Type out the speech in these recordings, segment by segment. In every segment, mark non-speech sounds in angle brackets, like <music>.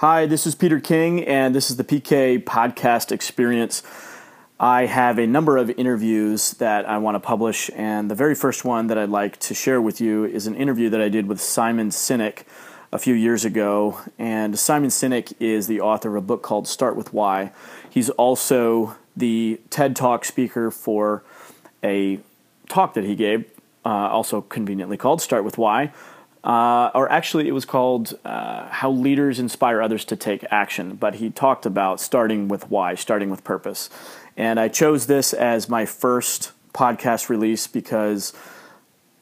Hi, this is Peter King, and this is the PK Podcast Experience. I have a number of interviews that I want to publish, and the very first one that I'd like to share with you is an interview that I did with Simon Sinek a few years ago. And Simon Sinek is the author of a book called Start with Why. He's also the TED Talk speaker for a talk that he gave, uh, also conveniently called Start with Why uh, or actually, it was called uh, How Leaders Inspire Others to Take Action. But he talked about starting with why, starting with purpose. And I chose this as my first podcast release because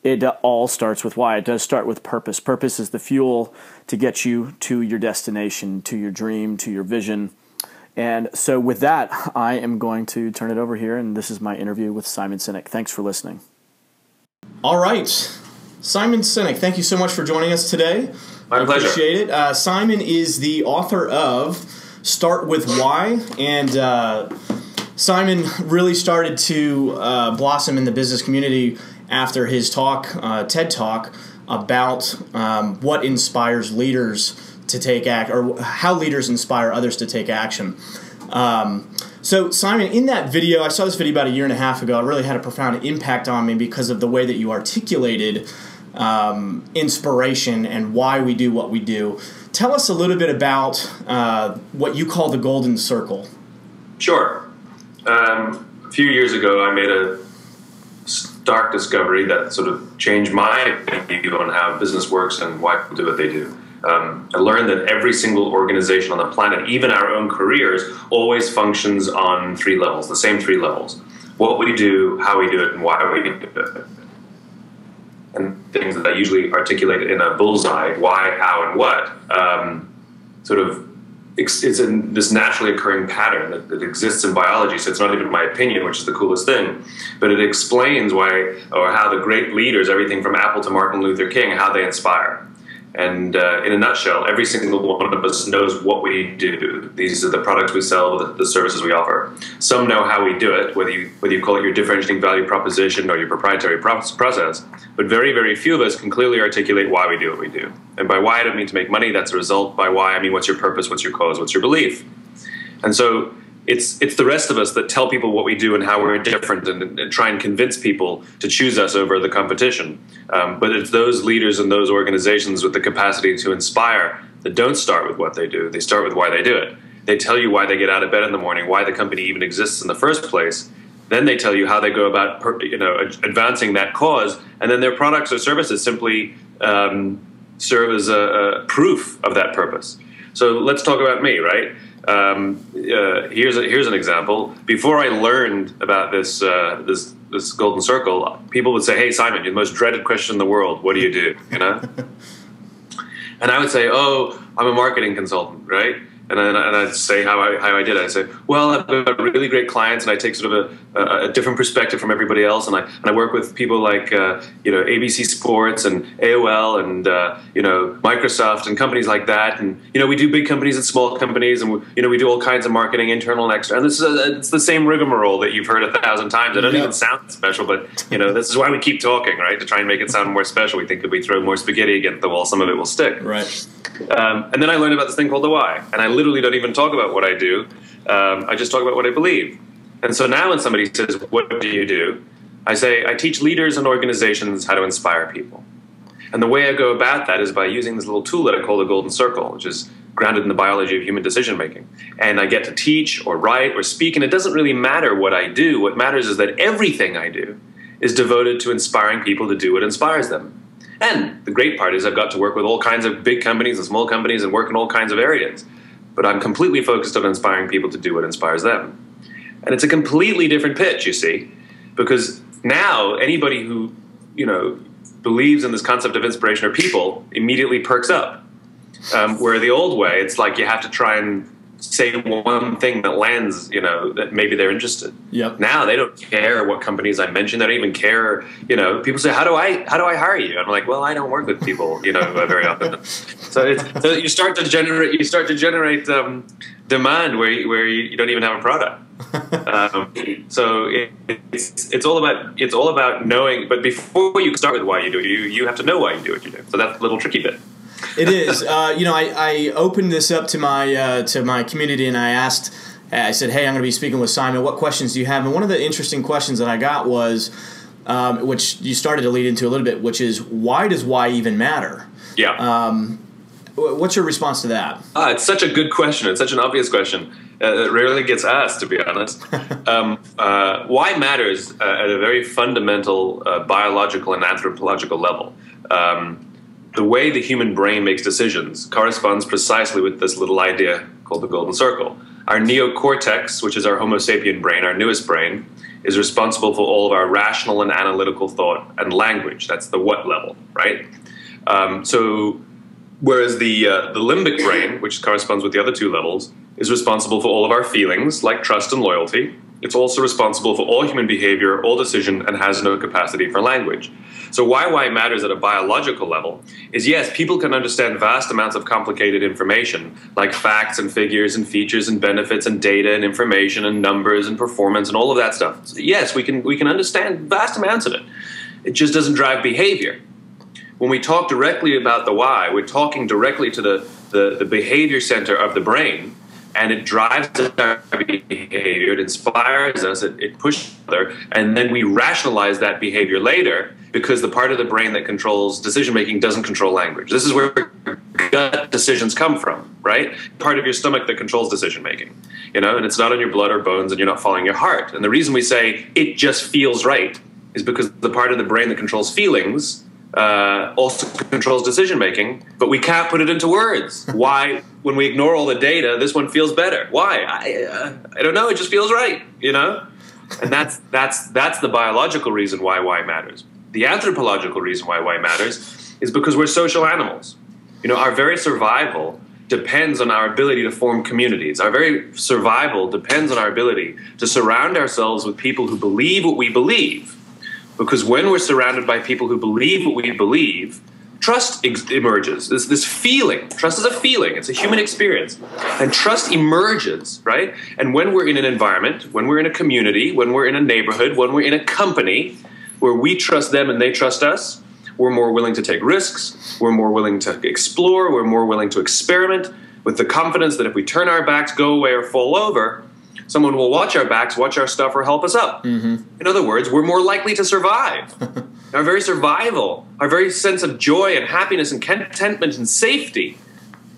it all starts with why. It does start with purpose. Purpose is the fuel to get you to your destination, to your dream, to your vision. And so, with that, I am going to turn it over here, and this is my interview with Simon Sinek. Thanks for listening. All right. Simon Sinek, thank you so much for joining us today. My I pleasure. Appreciate it. Uh, Simon is the author of Start with Why, and uh, Simon really started to uh, blossom in the business community after his talk, uh, TED Talk, about um, what inspires leaders to take act, or how leaders inspire others to take action. Um, so, Simon, in that video, I saw this video about a year and a half ago. It really had a profound impact on me because of the way that you articulated um, inspiration and why we do what we do. Tell us a little bit about uh, what you call the golden circle. Sure. Um, a few years ago, I made a stark discovery that sort of changed my view on how business works and why people do what they do. Um, I learned that every single organization on the planet, even our own careers, always functions on three levels, the same three levels. What we do, how we do it, and why we do it. And things that I usually articulate in a bullseye why, how, and what um, sort of it's in this naturally occurring pattern that, that, exists in biology. So it's not even my opinion, which is the coolest thing, but it explains why or how the great leaders, everything from Apple to Martin Luther King, how they inspire. And uh, in a nutshell, every single one of us knows what we do. These are the products we sell, the, the services we offer. Some know how we do it, whether you whether you call it your differentiating value proposition or your proprietary process. But very, very few of us can clearly articulate why we do what we do. And by why, I don't mean to make money. That's a result. By why, I mean what's your purpose, what's your cause, what's your belief. And so it's it's the rest of us that tell people what we do and how we're different and, and try and convince people to choose us over the competition. Um, but it's those leaders and those organizations with the capacity to inspire that don't start with what they do. They start with why they do it. They tell you why they get out of bed in the morning, why the company even exists in the first place. Then they tell you how they go about you know advancing that cause, and then their products or services simply um, serve as a, a proof of that purpose. So let's talk about me, right? Um, uh, here's a, here's an example. Before I learned about this uh, this this golden circle, people would say, "Hey, Simon, you're the most dreaded question in the world. What do you do?" You know, <laughs> and I would say, "Oh, I'm a marketing consultant, right?" And then and I'd say how I how I did. I'd say, "Well, I've got really great clients, and I take sort of a, a, a different perspective from everybody else, and I and I work with people like uh, you know ABC Sports and AOL and uh, you know Microsoft and companies like that, and you know we do big companies and small companies, and we, you know we do all kinds of marketing, internal and external. And this is a, it's the same rigmarole that you've heard a thousand times. It doesn't Yep. even sound special, but you know this is why we keep talking, right? To try and make it sound more special. We think if we throw more spaghetti against the wall, some of it will stick. Right. Um, and then I learned about this thing called the why. And I literally don't even talk about what I do. Um, I just talk about what I believe. And so now when somebody says, What do you do? I say, I teach leaders and organizations how to inspire people. And the way I go about that is by using this little tool that I call the Golden Circle, which is grounded in the biology of human decision making. And I get to teach or write or speak, and it doesn't really matter what I do. What matters is that everything I do is devoted to inspiring people to do what inspires them. And the great part is I've got to work with all kinds of big companies and small companies and work in all kinds of areas. But I'm completely focused on inspiring people to do what inspires them. And it's a completely different pitch, you see, because now anybody who, you know, believes in this concept of inspiration or people immediately perks up. Um, where the old way, it's like you have to try and say one thing that lands, you know, that maybe they're interested. Yep. Now they don't care what companies I mention. They don't even care. You know, people say, "How do I how do I hire you?" I'm like, "Well, I don't work with people, you know, <laughs> very often." so, it's, so you start to generate you start to generate um, demand where you, where you, you don't even have a product. <laughs> um, so it, it's it's all about it's all about knowing. But before you start with why you do it, you you have to know why you do what you do. So that's a little tricky bit. It is. Uh, you know, I, I opened this up to my uh, to my community, and I asked. I said, "Hey, I'm going to be speaking with Simon. What questions do you have?" And one of the interesting questions that I got was, um, which you started to lead into a little bit, which is, "Why does why even matter?" Yeah. Um, what's your response to that? Ah, it's such a good question. It's such an obvious question. Uh, it rarely gets asked, to be honest. <laughs> um, uh, why matters uh, at a very fundamental uh, biological and anthropological level. Um, the way the human brain makes decisions corresponds precisely with this little idea called the golden circle. Our neocortex, which is our Homo sapien brain, our newest brain, is responsible for all of our rational and analytical thought and language. That's the what level, right? Um, so, whereas the uh, the limbic brain, which corresponds with the other two levels, is responsible for all of our feelings, like trust and loyalty. It's also responsible for all human behavior, all decision, and has no capacity for language. So, why why matters at a biological level is yes, people can understand vast amounts of complicated information, like facts and figures and features and benefits and data and information and numbers and performance and all of that stuff. So yes, we can we can understand vast amounts of it. It just doesn't drive behavior. When we talk directly about the why, we're talking directly to the, the, the behavior center of the brain and it drives our behavior, it inspires us, it, it pushes other, and then we rationalize that behavior later because the part of the brain that controls decision making doesn't control language. This is where gut decisions come from, right? Part of your stomach that controls decision making, you know, and it's not on your blood or bones, and you're not following your heart. And the reason we say it just feels right is because the part of the brain that controls feelings uh, also controls decision making, but we can't put it into words. <laughs> Why, when we ignore all the data, this one feels better? Why? I, uh, I don't know. It just feels right, you know. And that's <laughs> that's that's the biological reason why why matters. The anthropological reason why why matters is because we're social animals. You know, our very survival depends on our ability to form communities. Our very survival depends on our ability to surround ourselves with people who believe what we believe because when we're surrounded by people who believe what we believe, trust ex- emerges. This, this feeling, trust is a feeling, it's a human experience. And trust emerges, right? And when we're in an environment, when we're in a community, when we're in a neighborhood, when we're in a company where we trust them and they trust us, we're more willing to take risks, we're more willing to explore, we're more willing to experiment with the confidence that if we turn our backs, go away, or fall over, someone will watch our backs, watch our stuff, or help us up. Mm-hmm. In other words, we're more likely to survive. <laughs> our very survival, our very sense of joy and happiness and contentment and safety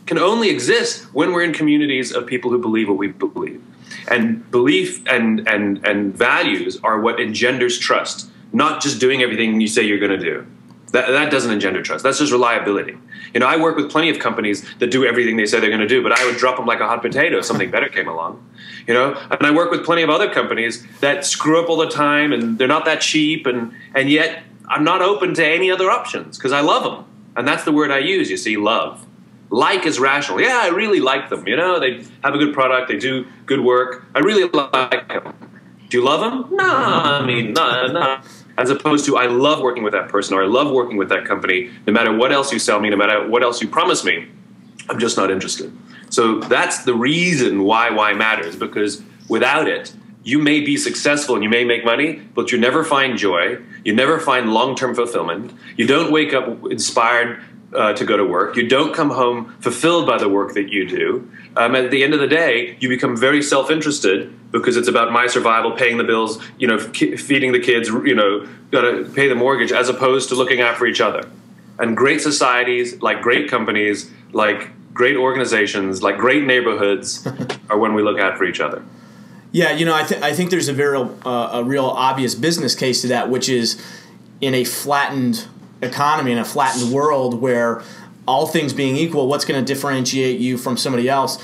can only exist when we're in communities of people who believe what we believe. And belief and, and, and values are what engenders trust, not just doing everything you say you're going to do. That, that doesn't engender trust. That's just reliability. You know, I work with plenty of companies that do everything they say they're going to do, but I would drop them like a hot potato if something better came along. You know, and I work with plenty of other companies that screw up all the time, and they're not that cheap, and and yet I'm not open to any other options because I love them, and that's the word I use. You see, love. Like is rational. Yeah, I really like them. You know, they have a good product, they do good work. I really like them. Do you love them? No, I mean, no, no as opposed to I love working with that person or I love working with that company. No matter what else you sell me, no matter what else you promise me, I'm just not interested. So that's the reason why why matters because without it, you may be successful and you may make money, but you never find joy. You never find long term fulfillment. You don't wake up inspired uh, to go to work. You don't come home fulfilled by the work that you do. Um, at the end of the day, you become very self interested because it's about my survival, paying the bills, you know, feeding the kids, you know, got to pay the mortgage, as opposed to looking out for each other. And great societies, like great companies, like great organizations, like great neighborhoods, <laughs> are when we look out for each other. Yeah, you know, I, th- I think there's a very uh, a real obvious business case to that, which is in a flattened economy, in a flattened world where all things being equal, what's going to differentiate you from somebody else?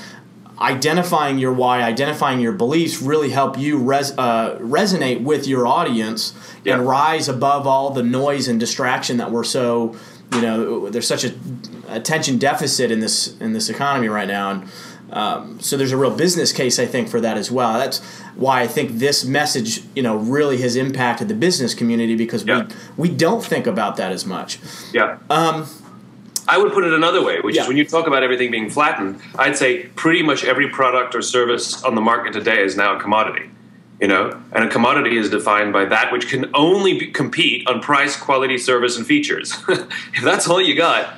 identifying your why, identifying your beliefs really help you res, uh, resonate with your audience yeah. and rise above all the noise and distraction that we're so you know there's such a attention deficit in this in this economy right now and um, so there's a real business case I think for that as well. That's why I think this message you know really has impacted the business community because yeah. we we don't think about that as much. Yeah. Um, I would put it another way, which yeah. is when you talk about everything being flattened, I'd say pretty much every product or service on the market today is now a commodity. You know, and a commodity is defined by that which can only be, compete on price, quality, service, and features. <laughs> if that's all you got,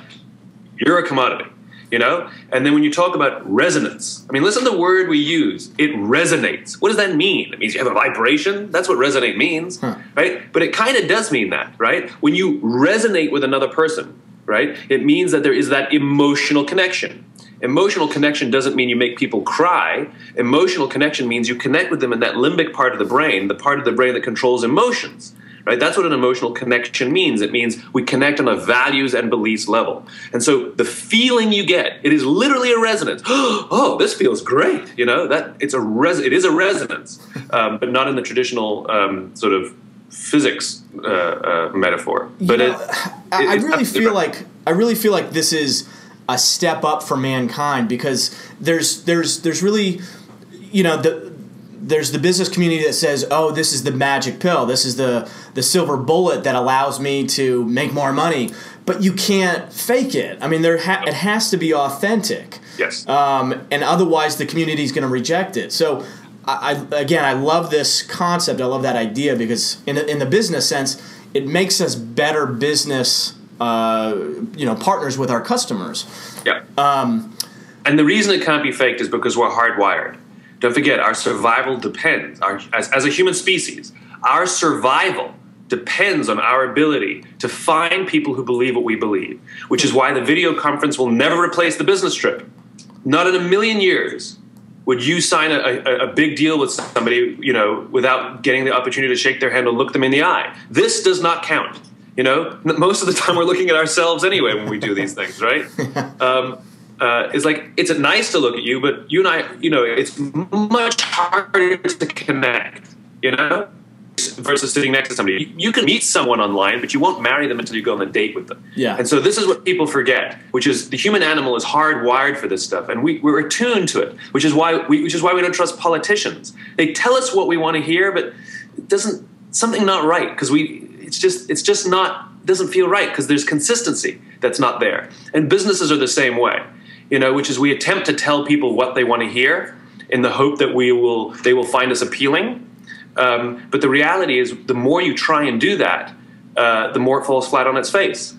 You're a commodity you know? And then when you talk about resonance, I mean, listen to the word we use. It resonates. What does that mean? It means you have a vibration. That's what resonate means, huh. right? But it kind of does mean that, right? When you resonate with another person, right? It means that there is that emotional connection. Emotional connection doesn't mean you make people cry. Emotional connection means you connect with them in that limbic part of the brain, the part of the brain that controls emotions right? That's what an emotional connection means. It means we connect on a values and beliefs level. And so the feeling you get, it is literally a resonance. <gasps> oh, this feels great. You know, that it's a res- it is a resonance, um, but not in the traditional um, sort of physics uh, uh, metaphor. But know, it, I, it, I really feel like I really feel like this is a step up for mankind because there's there's there's really you know the there's the business community that says, "Oh, this is the magic pill. This is the the silver bullet that allows me to make more money." But you can't fake it. I mean, there ha- it has to be authentic. Yes. Um, and otherwise, the community is going to reject it. So, I, I, again, I love this concept. I love that idea because in in the business sense, it makes us better business, uh, you know, partners with our customers. Yeah. Um, and the reason it can't be faked is because we're hardwired don't forget, our survival depends, our, as, as a human species, our survival depends on our ability to find people who believe what we believe, which is why the video conference will never replace the business trip. Not in a million years would you sign a, a, a, big deal with somebody, you know, without getting the opportunity to shake their hand or look them in the eye. This does not count. You know, most of the time we're looking at ourselves anyway when we do these things, right? <laughs> Um, uh, is like it's nice to look at you, but you and I, you know, it's much harder to connect, you know, versus sitting next to somebody. You, can meet someone online, but you won't marry them until you go on a date with them. Yeah. And so this is what people forget, which is the human animal is hardwired for this stuff, and we, we're attuned to it, which is why we, which is why we don't trust politicians. They tell us what we want to hear, but it doesn't something not right because we it's just it's just not doesn't feel right because there's consistency that's not there. And businesses are the same way you know, which is we attempt to tell people what they want to hear in the hope that we will they will find us appealing. Um, but the reality is, the more you try and do that, uh, the more it falls flat on its face.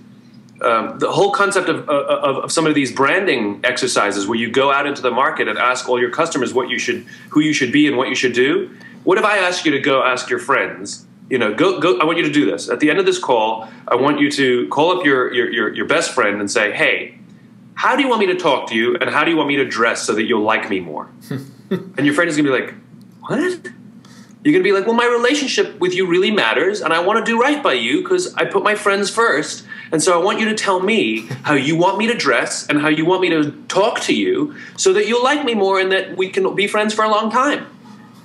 Um, the whole concept of, of, of, some of these branding exercises, where you go out into the market and ask all your customers what you should, who you should be, and what you should do. What if I ask you to go ask your friends? You know, go, go. I want you to do this. At the end of this call, I want you to call up your, your, your, your best friend and say, "Hey, how do you want me to talk to you and how do you want me to dress so that you'll like me more? <laughs> and your friend is going to be like, what? You're going to be like, well, my relationship with you really matters and I want to do right by you because I put my friends first. And so I want you to tell me how you want me to dress and how you want me to talk to you so that you'll like me more and that we can be friends for a long time.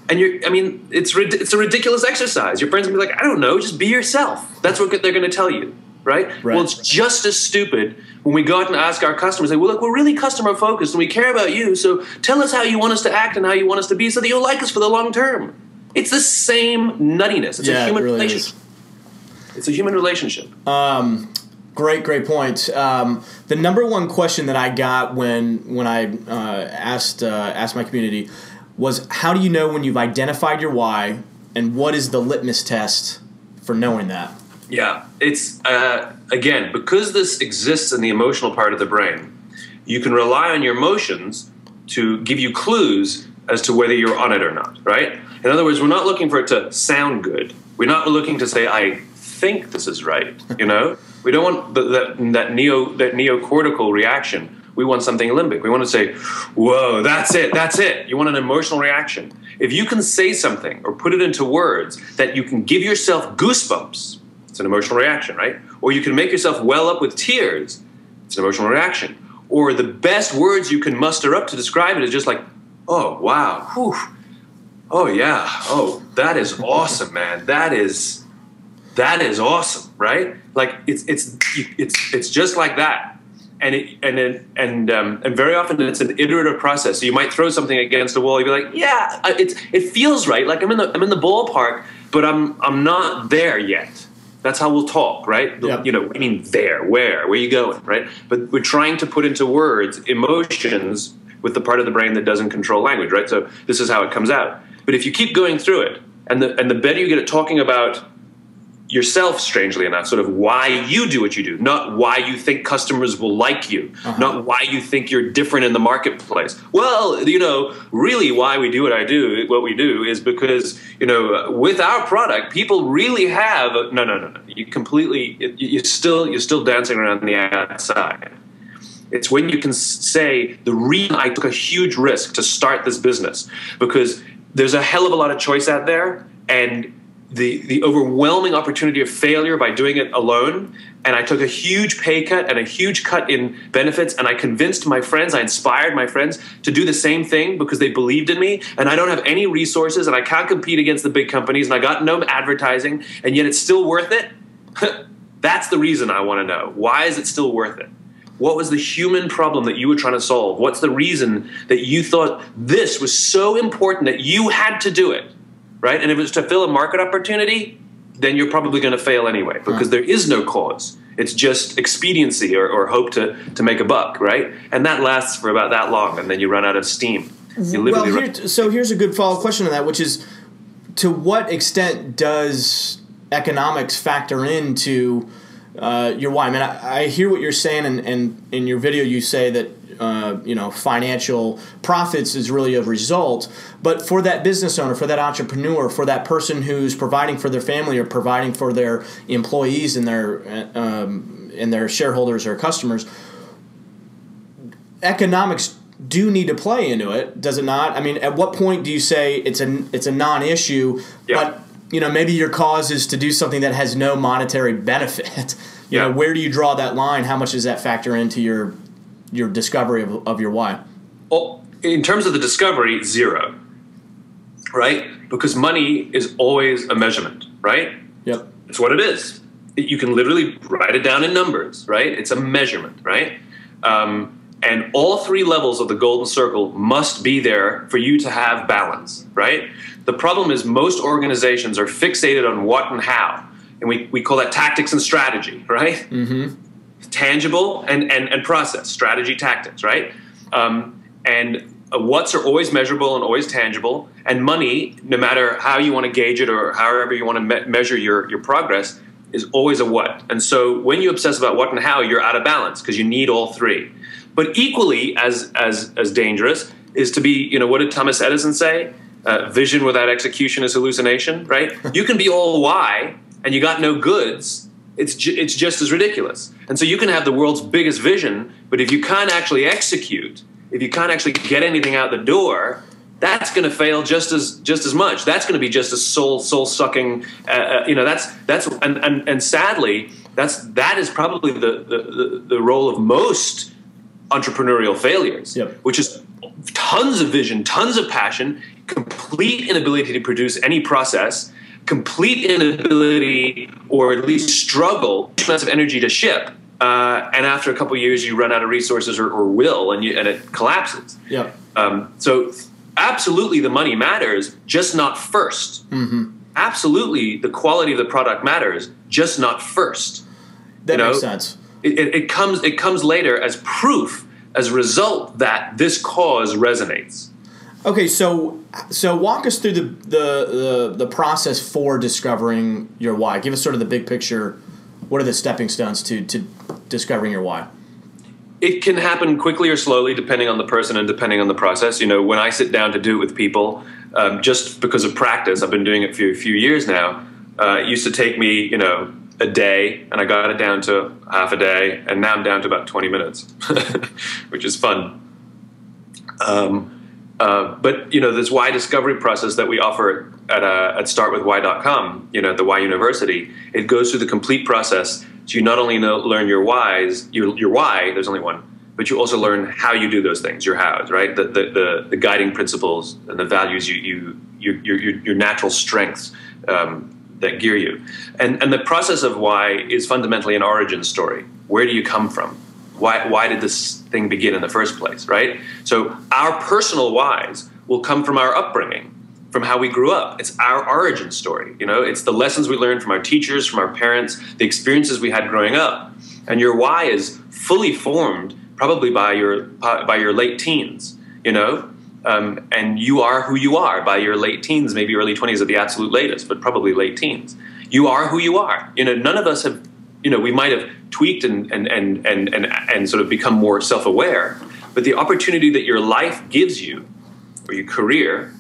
And you're, I mean, it's, it's a ridiculous exercise. Your friends will be like, I don't know, just be yourself. That's what they're going to tell you right? right? Well, it's just as stupid when we go out and ask our customers, like, well, look, we're really customer focused and we care about you, so tell us how you want us to act and how you want us to be so that you'll like us for the long term. It's the same nuttiness. It's yeah, a human it really relationship. Is. It's a human relationship. Um, great, great point. Um, the number one question that I got when when I uh, asked uh, asked my community was, "How do you know when you've identified your why, and what is the litmus test for knowing that?" Yeah, it's uh, again because this exists in the emotional part of the brain. You can rely on your emotions to give you clues as to whether you're on it or not. Right? In other words, we're not looking for it to sound good. We're not looking to say, "I think this is right." You know, we don't want the, that that neo that neocortical reaction. We want something limbic. We want to say, "Whoa, that's it, that's it." You want an emotional reaction. If you can say something or put it into words that you can give yourself goosebumps, it's an emotional reaction, right? Or you can make yourself well up with tears. It's an emotional reaction. Or the best words you can muster up to describe it is just like, oh, wow, whew. Oh, yeah. Oh, that is awesome, man. That is that is awesome, right? Like it's it's it's it's just like that, and it, and it, and um, and very often it's an iterative process. So you might throw something against a wall. You'd be like, yeah, it's it feels right. Like I'm in the I'm in the ballpark, but I'm I'm not there yet. That's how we'll talk, right? Yep. You know, I mean, there, where, where you going, right? But we're trying to put into words emotions with the part of the brain that doesn't control language, right? So this is how it comes out. But if you keep going through it, and the and the better you get at talking about yourself strangely enough sort of why you do what you do not why you think customers will like you uh-huh. not why you think you're different in the marketplace well you know really why we do what i do what we do is because you know with our product people really have no no no no you completely you're still you're still dancing around the outside it's when you can say the reason i took a huge risk to start this business because there's a hell of a lot of choice out there and the the overwhelming opportunity of failure by doing it alone. And I took a huge pay cut and a huge cut in benefits. And I convinced my friends I inspired my friends to do the same thing because they believed in me. And I don't have any resources and I can't compete against the big companies. And I got no advertising. And yet it's still worth it? <laughs> That's the reason I want to know. Why is it still worth it? What was the human problem that you were trying to solve? What's the reason that you thought this was so important that you had to do it right? And if it's to fill a market opportunity, then you're probably going to fail anyway because there is no cause. It's just expediency or, or, hope to, to make a buck, right? And that lasts for about that long, and then you run out of steam. well, here, so here's a good follow up question on that, which is to what extent does economics factor into uh, your why? I mean, I, I, hear what you're saying, and, and in your video, you say that uh, you know financial profits is really a result but for that business owner for that entrepreneur for that person who's providing for their family or providing for their employees and their um, and their shareholders or customers economics do need to play into it does it not i mean at what point do you say it's a it's a non-issue yeah. but you know maybe your cause is to do something that has no monetary benefit <laughs> you yeah. know where do you draw that line how much does that factor into your your discovery of, of your why? Well, in terms of the discovery, zero, right? Because money is always a measurement, right? Yep. It's what it is. You can literally write it down in numbers, right? It's a measurement, right? Um, and all three levels of the golden circle must be there for you to have balance, right? The problem is most organizations are fixated on what and how. And we, we call that tactics and strategy, right? Mm-hmm tangible and, and, and process, strategy, tactics, right? Um, and uh, what's are always measurable and always tangible, and money, no matter how you want to gauge it or however you want to me- measure your, your progress, is always a what. And so when you obsess about what and how, you're out of balance because you need all three. But equally as, as, as dangerous is to be, you know, what did Thomas Edison say? Uh, vision without execution is hallucination, right? <laughs> you can be all why and you got no goods, it's, ju- it's just as ridiculous. And so you can have the world's biggest vision, but if you can't actually execute, if you can't actually get anything out the door, that's going to fail just as just as much. That's going to be just as soul soul sucking. Uh, uh, you know, that's that's and, and and sadly, that's that is probably the the, the role of most entrepreneurial failures, yep. which is tons of vision, tons of passion, complete inability to produce any process, complete inability or at least struggle amounts of energy to ship uh, and after a couple years you run out of resources or, or will and, you, and it collapses. Yeah. Um, so absolutely the money matters just not 1st mm-hmm. absolutely the quality of the product matters just not first. That you know, makes sense. it, it, it comes it comes later as proof as a result that this cause resonates Okay, so so walk us through the, the the the process for discovering your why. Give us sort of the big picture. What are the stepping stones to to discovering your why? It can happen quickly or slowly, depending on the person and depending on the process. You know, when I sit down to do it with people, um, just because of practice, I've been doing it for a few years now. Uh, it used to take me, you know, a day, and I got it down to half a day, and now I'm down to about 20 minutes, <laughs> which is fun. Um, uh, but you know this why discovery process that we offer at, uh, at startwithwhy.com you know the why university it goes through the complete process. So you not only know, learn your whys your, your why there's only one but you also learn how you do those things your hows right? The, the, the, the guiding principles and the values you, you your, your, your natural strengths um, that gear you. And, and the process of why is fundamentally an origin story. Where do you come from why, why did this thing begin in the first place, right? So our personal whys will come from our upbringing, from how we grew up. It's our origin story, you know, it's the lessons we learned from our teachers, from our parents, the experiences we had growing up. And your why is fully formed probably by your by your late teens, you know? Um, and you are who you are by your late teens, maybe early 20s at the absolute latest, but probably late teens you are who you are. You know, none of us have, you know, we might have tweaked and and and and and, and sort of become more self-aware, but the opportunity that your life gives you, or your career,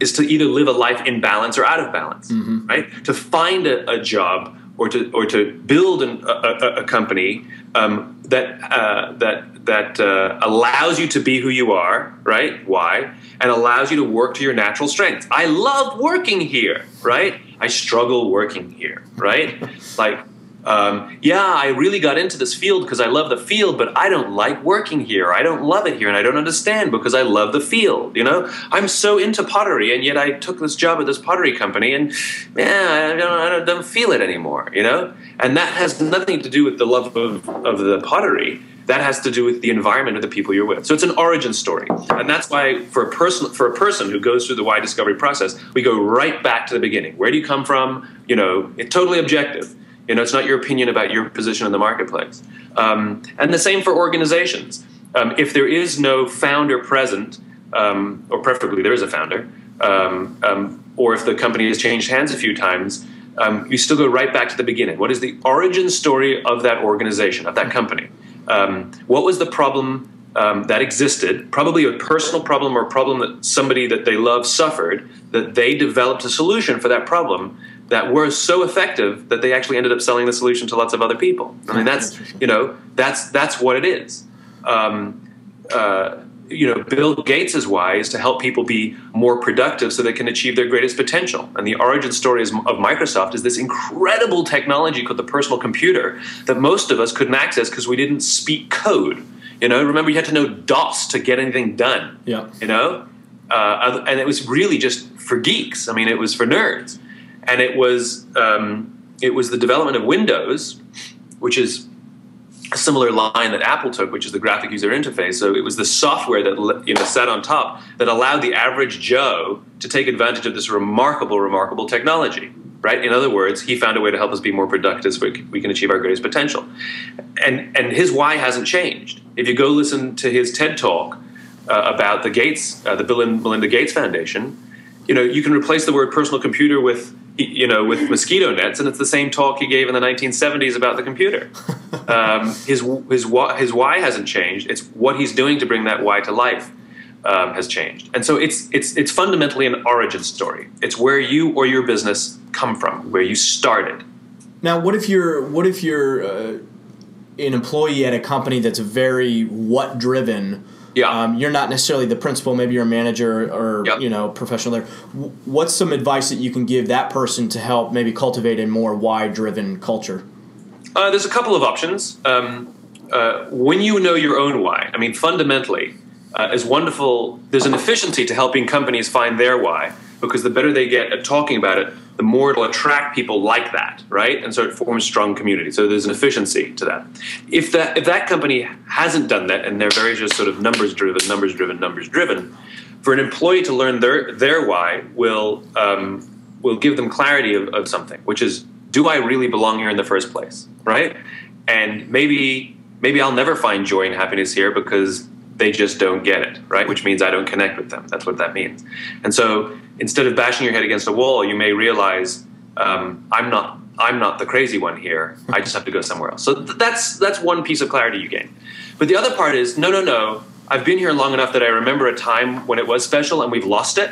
is to either live a life in balance or out of balance, mm-hmm. right? To find a, a, job or to or to build an, a, a, company um, that uh, that that uh, allows you to be who you are, right? Why? And allows you to work to your natural strengths. I love working here, right? I struggle working here, right? Like um, yeah, I really got into this field because I love the field, but I don't like working here. I don't love it here, and I don't understand because I love the field. You know, I'm so into pottery, and yet I took this job at this pottery company, and yeah, I don't, I don't, feel it anymore. You know, and that has nothing to do with the love of, of the pottery. That has to do with the environment of the people you're with. So it's an origin story, and that's why for a person for a person who goes through the why discovery process, we go right back to the beginning. Where do you come from? You know, it's totally objective you know, it's not your opinion about your position in the marketplace. Um, and the same for organizations. Um, if there is no founder present, um, or preferably there is a founder, um, um, or if the company has changed hands a few times, um, you still go right back to the beginning. What is the origin story of that organization, of that company? what was the problem that existed? Probably a personal problem or a problem that somebody that they love suffered, that they developed a solution for that problem that were so effective that they actually ended up selling the solution to lots of other people. I mean, that's you know that's that's what it is. Um, uh, you know, Bill Gates' why is to help people be more productive so they can achieve their greatest potential. And the origin story of Microsoft is this incredible technology called the personal computer that most of us couldn't access because we didn't speak code. You know, remember you had to know DOS to get anything done. Yeah. You know, uh, and it was really just for geeks. I mean, it was for nerds and it was um, it was the development of Windows, which is a similar line that Apple took, which is the graphic user interface. So it was the software that you know sat on top that allowed the average Joe to take advantage of this remarkable, remarkable technology. Right. In other words, he found a way to help us be more productive, so we can achieve our greatest potential. And and his why hasn't changed. If you go listen to his TED talk uh, about the Gates, uh, the Bill and Melinda Gates Foundation, you know you can replace the word personal computer with you know, with mosquito nets, and it's the same talk he gave in the 1970s about the computer. <laughs> Um, his his his why hasn't changed. It's what he's doing to bring that why to life um, has changed, and so it's it's it's fundamentally an origin story. It's where you or your business come from, where you started. Now, what if you're what if you're uh, an employee at a company that's very what driven? Yeah. Um, you're not necessarily the principal. Maybe you're a manager or yep. you know professional there. What's some advice that you can give that person to help maybe cultivate a more why-driven culture? Uh, there's a couple of options. Um, uh, when you know your own why, I mean, fundamentally, uh, is wonderful. There's an efficiency to helping companies find their why because the better they get at talking about it, the more it'll attract people like that, right? And so it forms strong community. So there's an efficiency to that. If that if that company hasn't done that and they're very just sort of numbers driven, numbers driven, numbers driven, for an employee to learn their their why will um, will give them clarity of, of something, which is do I really belong here in the first place, right? And maybe maybe I'll never find joy and happiness here because they just don't get it, right? Which means I don't connect with them. That's what that means. And so instead of bashing your head against a wall, you may realize um, I'm not I'm not the crazy one here. I just have to go somewhere else. So th- that's that's one piece of clarity you gain. But the other part is no, no, no. I've been here long enough that I remember a time when it was special and we've lost it,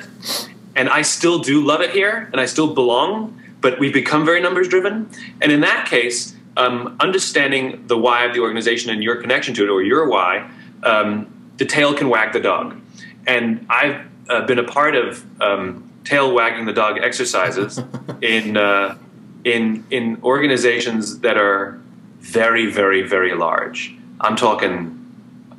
and I still do love it here and I still belong. But we've become very numbers driven, and in that case, um, understanding the why of the organization and your connection to it or your why um, the tail can wag the dog. And I've uh, been a part of um, tail wagging the dog exercises <laughs> in, uh, in, in organizations that are very, very, very large. I'm talking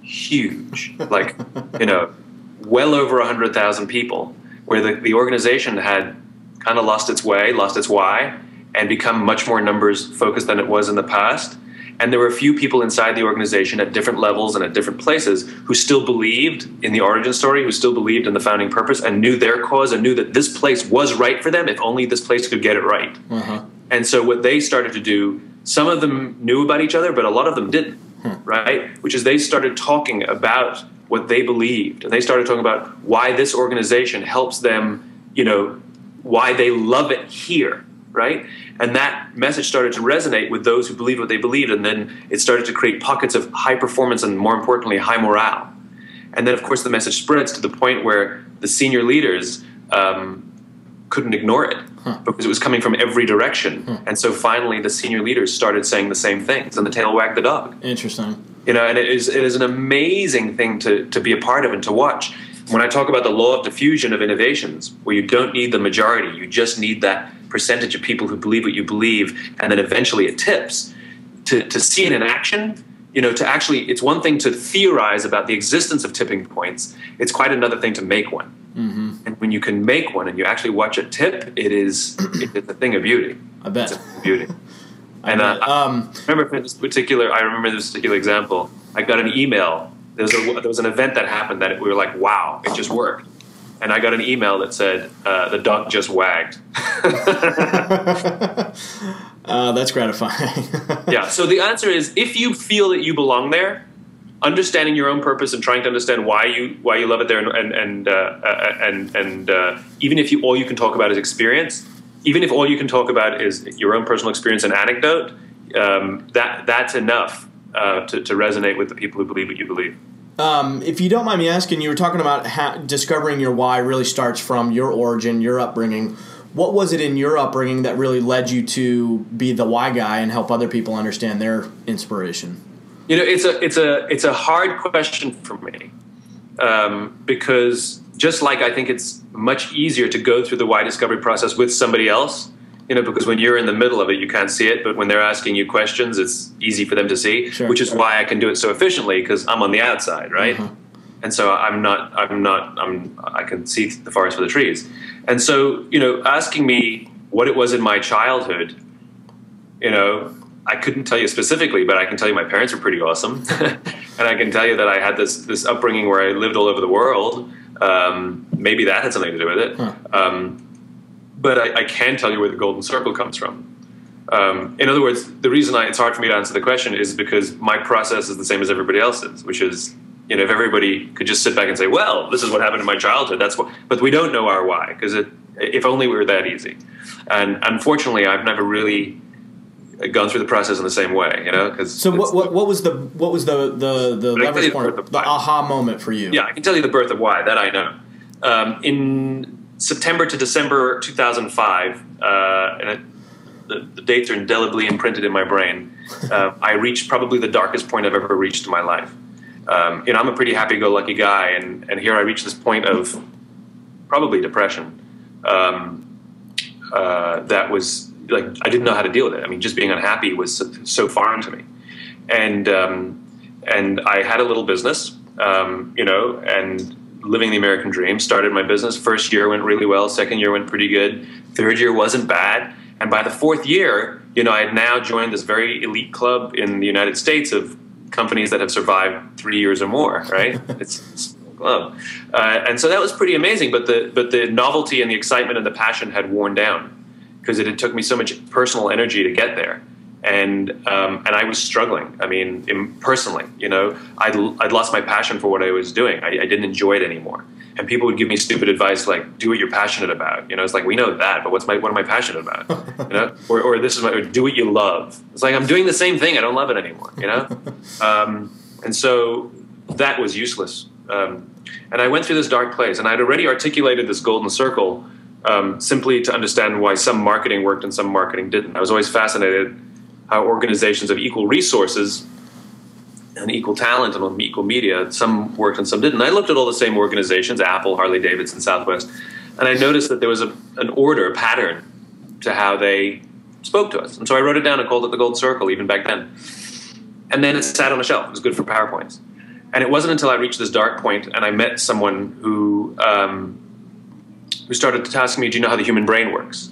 huge, like, you know, well over 100,000 people, where the, the organization had kind of lost its way, lost its why, and become much more numbers focused than it was in the past. And there were a few people inside the organization at different levels and at different places who still believed in the origin story, who still believed in the founding purpose and knew their cause and knew that this place was right for them if only this place could get it right. Uh-huh. And so what they started to do, some of them knew about each other, but a lot of them didn't, hmm. right? Which is they started talking about what they believed. And they started talking about why this organization helps them, you know, why they love it here right? And that message started to resonate with those who believed what they believed, and then it started to create pockets of high performance and, more importantly, high morale. And then, of course, the message spreads to the point where the senior leaders um, couldn't ignore it huh. because it was coming from every direction. And so finally, the senior leaders started saying the same things, and the tail wagged the dog. Interesting. You know, and it is, it is an amazing thing to, to be a part of and to watch. When I talk about the law of diffusion of innovations, where you don't need the majority, you just need that percentage of people who believe what you believe, and then eventually it tips. To, to see it in action, you know, to actually, it's one thing to theorize about the existence of tipping points, it's quite another thing to make one. Mm-hmm. And when you can make one and you actually watch it tip, it is <clears throat> it's a thing of beauty. I bet. It's a beauty. and uh, um, I remember this particular, I remember this particular example. I got an email there was, a, there was an event that happened that we were like, wow, it just worked. And I got an email that said, uh, the duck just wagged. <laughs> uh, that's gratifying. <laughs> yeah. So the answer is if you feel that you belong there, understanding your own purpose and trying to understand why you why you love it there, and and and uh, uh and, and uh, even if you all you can talk about is experience, even if all you can talk about is your own personal experience and anecdote, um, that that's enough uh, to, to resonate with the people who believe what you believe. Um, if you don't mind me asking, you were talking about how discovering your why really starts from your origin, your upbringing. What was it in your upbringing that really led you to be the why guy and help other people understand their inspiration? You know, it's a it's a it's a hard question for me um, because just like I think it's much easier to go through the why discovery process with somebody else you know, because when you're in the middle of it, you can't see it. But when they're asking you questions, it's easy for them to see, sure, which is sure. why I can do it so efficiently because I'm on the outside, right? Mm-hmm. And so I'm not, I'm not, I'm, I can see the forest for the trees. And so, you know, asking me what it was in my childhood, you know, I couldn't tell you specifically, but I can tell you my parents were pretty awesome, <laughs> and I can tell you that I had this this upbringing where I lived all over the world. Um, maybe that had something to do with it. Huh. Um, but I, I, can tell you where the golden circle comes from. Um, in other words, the reason I, it's hard for me to answer the question is because my process is the same as everybody else's, which is, you know, if everybody could just sit back and say, "Well, this is what happened in my childhood," that's what. But we don't know our why because. If only we were that easy. And unfortunately, I've never really gone through the process in the same way, you know. Because so, what, what, what was the what was the the the leverage point, the, the aha moment for you? Yeah, I can tell you the birth of why that I know. Um, in September to December 2005, uh, and it, the, the, dates are indelibly imprinted in my brain. Uh, I reached probably the darkest point I've ever reached in my life. Um, you know, I'm a pretty happy-go-lucky guy, and, and here I reached this point of probably depression. Um, uh, that was like I didn't know how to deal with it. I mean, just being unhappy was so, so foreign to me, and um, and I had a little business, um, you know, and living the American dream. Started my business. First year went really well. Second year went pretty good. Third year wasn't bad. And by the fourth year, you know, I had now joined this very elite club in the United States of companies that have survived three years or more. Right? <laughs> it's, it's club, uh, and so that was pretty amazing. But the but the novelty and the excitement and the passion had worn down because it had took me so much personal energy to get there and um, and I was struggling. I mean, personally, you know, I'd, I'd lost my passion for what I was doing. I, I, didn't enjoy it anymore. And people would give me stupid advice like, "Do what you're passionate about." You know, it's like we know that, but what's my what am I passionate about? <laughs> You know, or, or this is my or do what you love. It's like I'm doing the same thing. I don't love it anymore. You know, <laughs> um, and so that was useless. Um, and I went through this dark place, and I'd already articulated this golden circle. Um, simply to understand why some marketing worked and some marketing didn't. I was always fascinated how organizations of equal resources and equal talent and equal media, some worked and some didn't. I looked at all the same organizations, Apple, Harley Davidson, Southwest, and I noticed that there was a, an order, a pattern to how they spoke to us. And so I wrote it down and called it the Gold Circle, even back then. And then it sat on a shelf. It was good for PowerPoints. And it wasn't until I reached this dark point and I met someone who, um, who started to ask me, Do you know how the human brain works?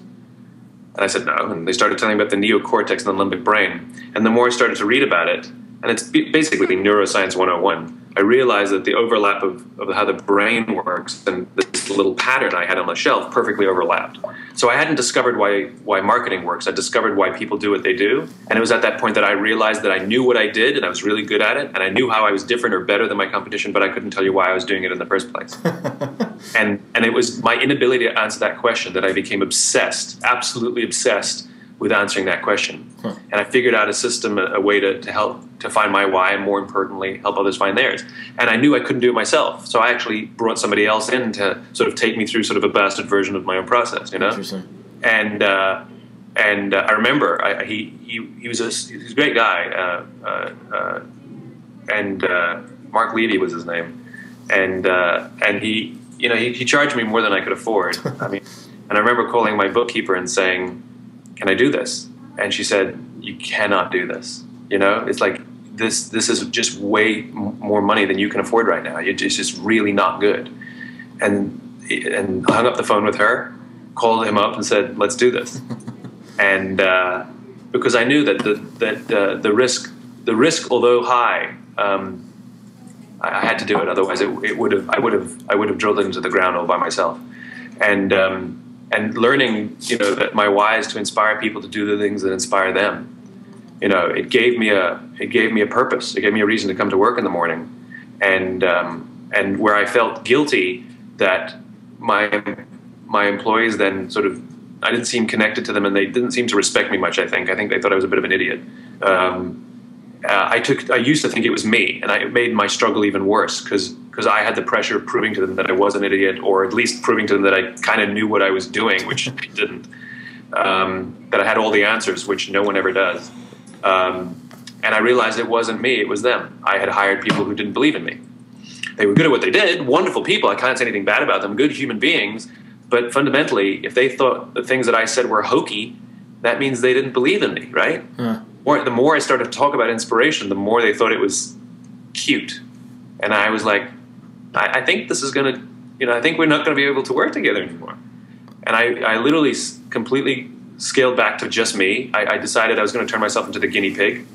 And I said, no. And they started telling me about the neocortex and the limbic brain. And the more I started to read about it, and it's basically neuroscience 101, I realized that the overlap of, of how the brain works and this little pattern I had on the shelf perfectly overlapped. So I hadn't discovered why, why marketing works. I discovered why people do what they do. And it was at that point that I realized that I knew what I did and I was really good at it. And I knew how I was different or better than my competition, but I couldn't tell you why I was doing it in the first place. <laughs> and and it was my inability to answer that question that I became obsessed, absolutely obsessed with answering that question. Huh. And I figured out a system, a, a, way to, to help to find my why, and more importantly, help others find theirs. And I knew I couldn't do it myself, so I actually brought somebody else in to sort of take me through sort of a bastard version of my own process. You know, and uh, and uh, I remember I, he, he he was a he's a great guy, uh, uh, uh and uh, Mark Levy was his name, and and he you know he, he charged me more than I could afford. <laughs> I mean, and I remember calling my bookkeeper and saying can I do this? And she said, you cannot do this. You know, it's like this, this is just way more money than you can afford right now. It's just really not good. And, and hung up the phone with her, called him up and said, let's do this. <laughs> and, uh, because I knew that the, that uh, the risk, the risk, although high, um, I, I, had to do it. Otherwise, it, it would have, I would have, I would have drilled into the ground all by myself. And, um, and learning, you know, that my why is to inspire people to do the things that inspire them. You know, it gave me a it gave me a purpose. It gave me a reason to come to work in the morning, and um, and where I felt guilty that my my employees then sort of I didn't seem connected to them, and they didn't seem to respect me much. I think I think they thought I was a bit of an idiot. Um, uh, I took I used to think it was me, and I, it made my struggle even worse because because I had the pressure of proving to them that I was an idiot, or at least proving to them that I kind of knew what I was doing, which I didn't. Um, that I had all the answers, which no one ever does. Um, and I realized it wasn't me; it was them. I had hired people who didn't believe in me. They were good at what they did, wonderful people. I can't say anything bad about them. Good human beings, but fundamentally, if they thought the things that I said were hokey, that means they didn't believe in me, right? More, the more I started to talk about inspiration, the more they thought it was cute, and I was like, I, I think this is going to, you know, I think we're not going to be able to work together anymore. And I, I literally completely scaled back to just me. I, I decided I was going to turn myself into the guinea pig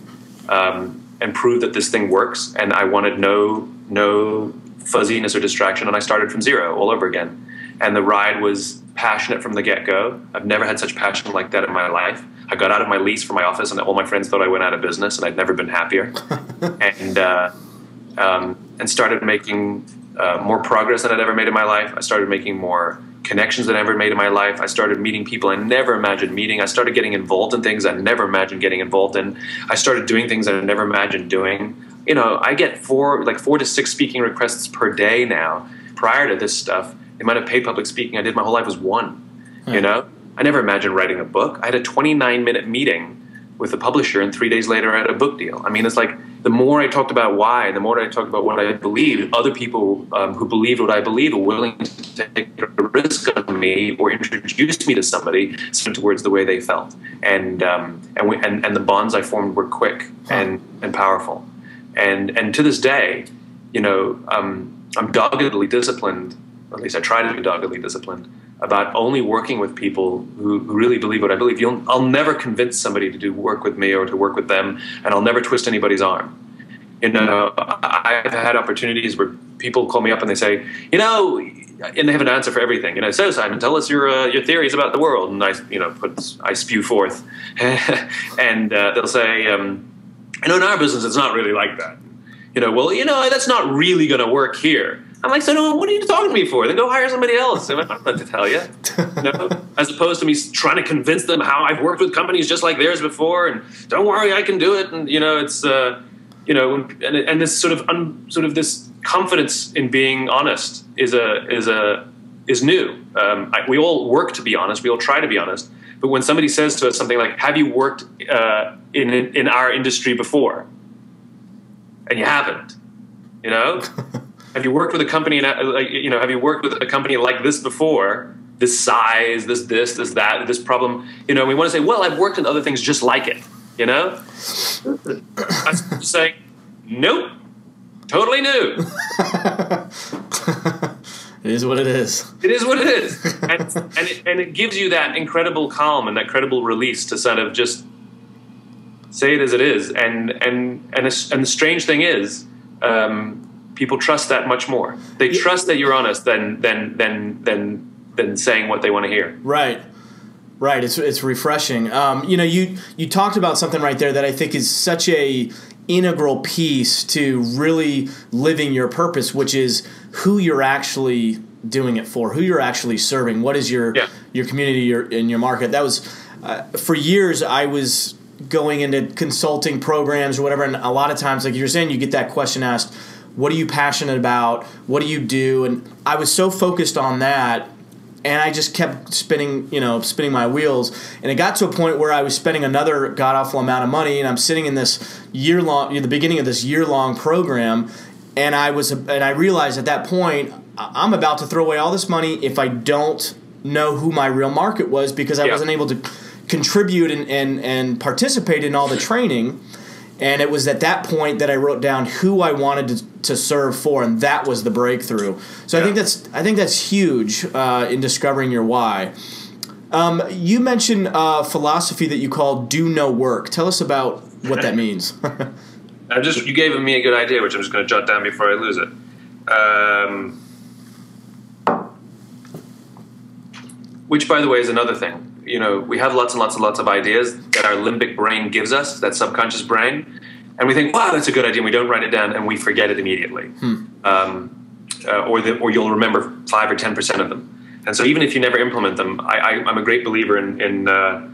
um, and prove that this thing works. And I wanted no no fuzziness or distraction. And I started from zero all over again. And the ride was passionate from the get go. I've never had such passion like that in my life. I got out of my lease for my office, and all my friends thought I went out of business, and I'd never been happier. <laughs> and uh, um, and started making uh, more progress than I'd ever made in my life. I started making more connections than I ever made in my life. I started meeting people I never imagined meeting. I started getting involved in things I never imagined getting involved in. I started doing things I never imagined doing. You know, I get four, like four to six speaking requests per day now. Prior to this stuff, the amount of paid public speaking I did my whole life was one. Hmm. You know, I never imagined writing a book. I had a 29 minute meeting with the publisher, and three days later, I had a book deal. I mean, it's like the more I talked about why, the more I talked about what I believed, other people um, who believed what I believed were willing to take a risk on me or introduce me to somebody towards the way they felt. And um, and, we, and and the bonds I formed were quick and and powerful. And and to this day, you know, um, I'm doggedly disciplined. At least I try to be doggedly disciplined about only working with people who, really believe what I believe. You'll, I'll never convince somebody to do work with me or to work with them, and I'll never twist anybody's arm. You know, I've had opportunities where people call me up and they say, you know, and they have an answer for everything. You know, so Simon, tell us your uh, your theories about the world, and I, you know, put I spew forth, <laughs> and uh, they'll say, um, you know, in our business, it's not really like that. You know, well, you know, that's not really going to work here. I'm like, so no, what are you talking to me for? Then go hire somebody else. I'm not to tell you. <laughs> you know? As opposed to me trying to convince them how I've worked with companies just like theirs before, and don't worry, I can do it. And you know, it's uh, you know, and, and this sort of un, sort of this confidence in being honest is a is a is new. Um, I, we all work to be honest. We all try to be honest. But when somebody says to us something like, "Have you worked uh, in in our industry before?" and you haven't, you know. <laughs> have you worked with a company like you know have you worked with a company like this before? This size this this this that this problem? You know we want to say well i've worked in other things just like it you know? I'm saying? Nope. Totally new. <laughs> It is what it is. It is what it is. And, and, it, and it gives you that incredible calm and that credible release to sort of just say it as it is. And and and, and the strange thing is um, people trust that much more. They yeah. trust that you're honest than than than than than saying what they want to hear. Right. Right, it's it's refreshing. Um, you know, you you talked about something right there that I think is such a integral piece to really living your purpose, which is who you're actually doing it for, who you're actually serving, what is your Yeah. your community, your in your market. That was uh, for years. I was going into consulting programs or whatever, and a lot of times, like you're saying, you get that question asked, "What are you passionate about? What do you do?" And I was so focused on that. And I just kept spinning, you know, spinning my wheels, and it got to a point where I was spending another god awful amount of money, and I'm sitting in this year long, the beginning of this year long program, and I was, and I realized at that point, I'm about to throw away all this money if I don't know who my real market was because I Yeah. wasn't able to contribute and, and, and participate in all the training. And it was at that point that I wrote down who I wanted to, to serve for, and that was the breakthrough. So I think that's I think that's huge uh, in discovering your why. Um, you mentioned uh, philosophy that you call "do no work." Tell us about what that means. <laughs> <laughs> I just you gave me a good idea, which I'm just going to jot down before I lose it. Um, which, by the way, is another thing. You know, we have lots and lots and lots of ideas that our limbic brain gives us, that subconscious brain, and we think, "Wow, that's a good idea." And we don't write it down, and we forget it immediately, um, uh, or the, or you'll remember five or ten percent of them. And so, even if you never implement them, I, I, I'm a great believer in in, uh,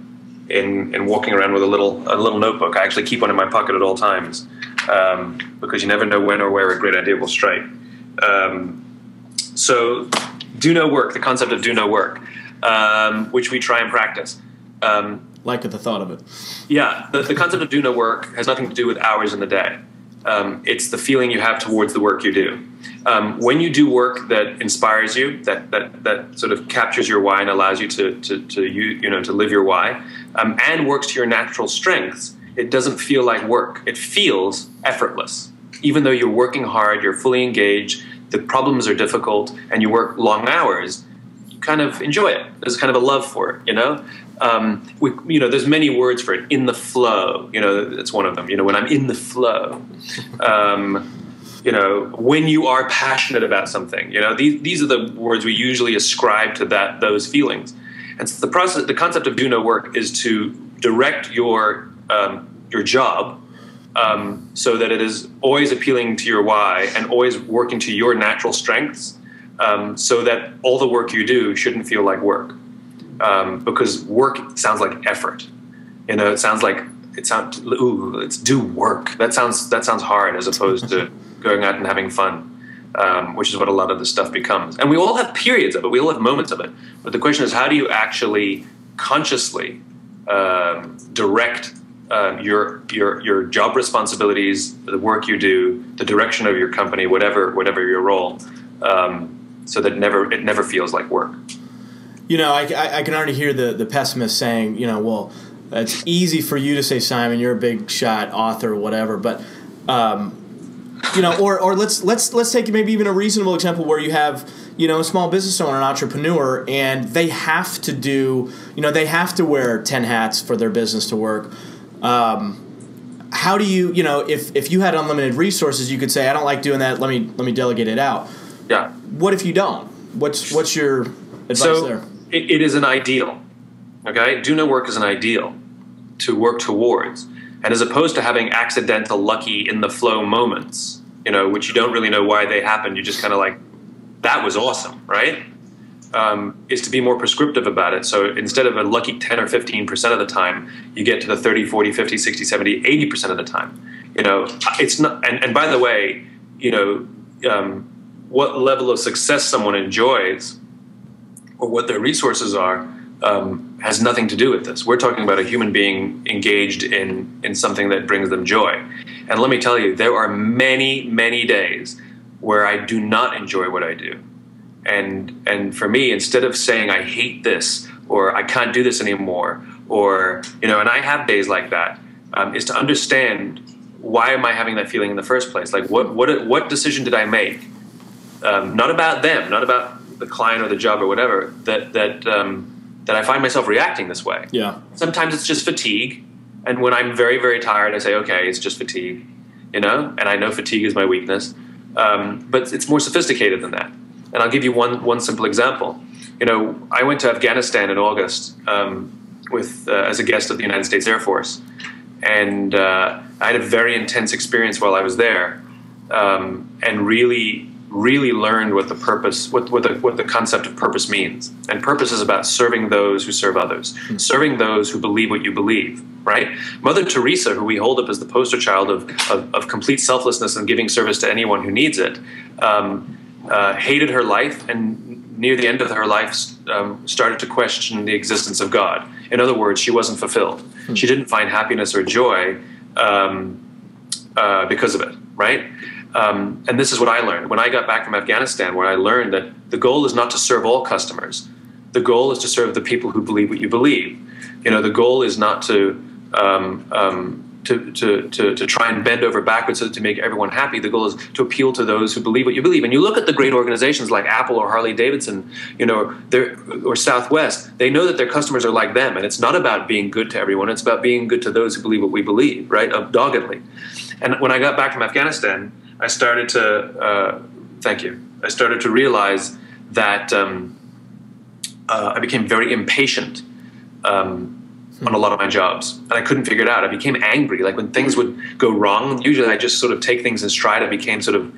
in in walking around with a little a little notebook. I actually keep one in my pocket at all times um, because you never know when or where a great idea will strike. Um, so, do no work. The concept of do no work, um, which we try and practice. Um, like at the thought of it. yeah, the, the concept of do no work has nothing to do with hours in the day. Um, it's the feeling you have towards the work you do. Um, when you do work that inspires you, that, that, that sort of captures your why and allows you to, to, to you, you know, to live your why, um, and works to your natural strengths, it doesn't feel like work. It feels effortless. Even though you're working hard, you're fully engaged, the problems are difficult, and you work long hours, kind of enjoy it. There's kind of a love for it, you know. Um, we, you know, there's many words for it. In the flow, you know, that's one of them. You know, when I'm in the flow. Um, you know, when you are passionate about something, you know, these these are the words we usually ascribe to that those feelings. And so the process, the concept of do no work is to direct your um, your job um, so that it is always appealing to your why and always working to your natural strengths, um, so that all the work you do shouldn't feel like work, um, because work sounds like effort. You know, it sounds like it sounds ooh, it's do work. That sounds that sounds hard as opposed to <laughs> going out and having fun. Um, which is what a lot of this stuff becomes. And we all have periods of it. We all have moments of it. But the question is, how do you actually consciously um, direct um, your your your job responsibilities, the work you do, the direction of your company, whatever whatever your role, um, so that never it never feels like work. You know, I, I, can already hear the, the pessimist saying, you know, well, it's easy for you to say, Simon, you're a big shot author or whatever, but, um, you know, or, or let's let's let's take maybe even a reasonable example where you have, you know, a small business owner, an entrepreneur, and they have to do, you know, they have to wear ten hats for their business to work. Um, how do you, you know, if if you had unlimited resources, you could say, I don't like doing that. Let me let me delegate it out. Yeah. What if you don't? What's what's your advice so there? It, it is an ideal. Okay, do no work is an ideal to work towards, and as opposed to having accidental, lucky, in the flow moments, you know, which you don't really know why they happened. You just kind of like, that was awesome, right? Um, is to be more prescriptive about it. So instead of a lucky 10 or 15% of the time, you get to the 30, 40, 50, 60, 70, 80% of the time. You know, it's not, and, and by the way, you know, um, what level of success someone enjoys or what their resources are um, has nothing to do with this. We're talking about a human being engaged in in something that brings them joy. And let me tell you, there are many, many days where I do not enjoy what I do. And and for me, instead of saying I hate this or I can't do this anymore, or you know, and I have days like that, um, is to understand why am I having that feeling in the first place? Like what what what decision did I make? Um, not about them, not about the client or the job or whatever. That that um, that I find myself reacting this way. Yeah. Sometimes it's just fatigue, and when I'm very very tired, I say, okay, it's just fatigue, you know, and I know fatigue is my weakness. Um, but it's more sophisticated than that. And I'll give you one one simple example. You know, I went to Afghanistan in August um, with uh, as a guest of the United States Air Force, and uh, I had a very intense experience while I was there, um, and really really learned what the purpose, what, what, the, what the concept of purpose means. And purpose is about serving those who serve others, mm-hmm. serving those who believe what you believe, right? Mother Teresa, who we hold up as the poster child of, of, of complete selflessness and giving service to anyone who needs it, um, uh, hated her life and near the end of her life um, started to question the existence of God. In other words, she wasn't fulfilled. Mm-hmm. She didn't find happiness or joy um, uh, because of it, right? Um, and this is what I learned when I got back from Afghanistan, where I learned that the goal is not to serve all customers. The goal is to serve the people who believe what you believe. You know, the goal is not to um, um, to, to, to, to, try and bend over backwards to, to make everyone happy. The goal is to appeal to those who believe what you believe. And you look at the great organizations like Apple or Harley Davidson, you know, or Southwest. They know that their customers are like them, and it's not about being good to everyone. It's about being good to those who believe what we believe, right? Doggedly. And when I got back from Afghanistan, I started to uh, thank you. I started to realize that um, uh, I became very impatient um, on a lot of my jobs, and I couldn't figure it out. I became angry. Like when things would go wrong, usually I just sort of take things in stride. I became sort of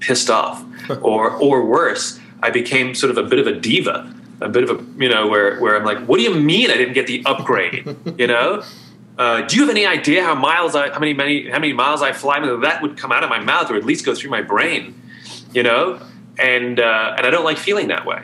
pissed off, <laughs> or or worse, I became sort of a bit of a diva, a bit of a you know where where I'm like, what do you mean I didn't get the upgrade? <laughs> You know, uh, do you have any idea how miles I, how many, many how many miles I fly? That would come out of my mouth or at least go through my brain, you know. And uh, and I don't like feeling that way.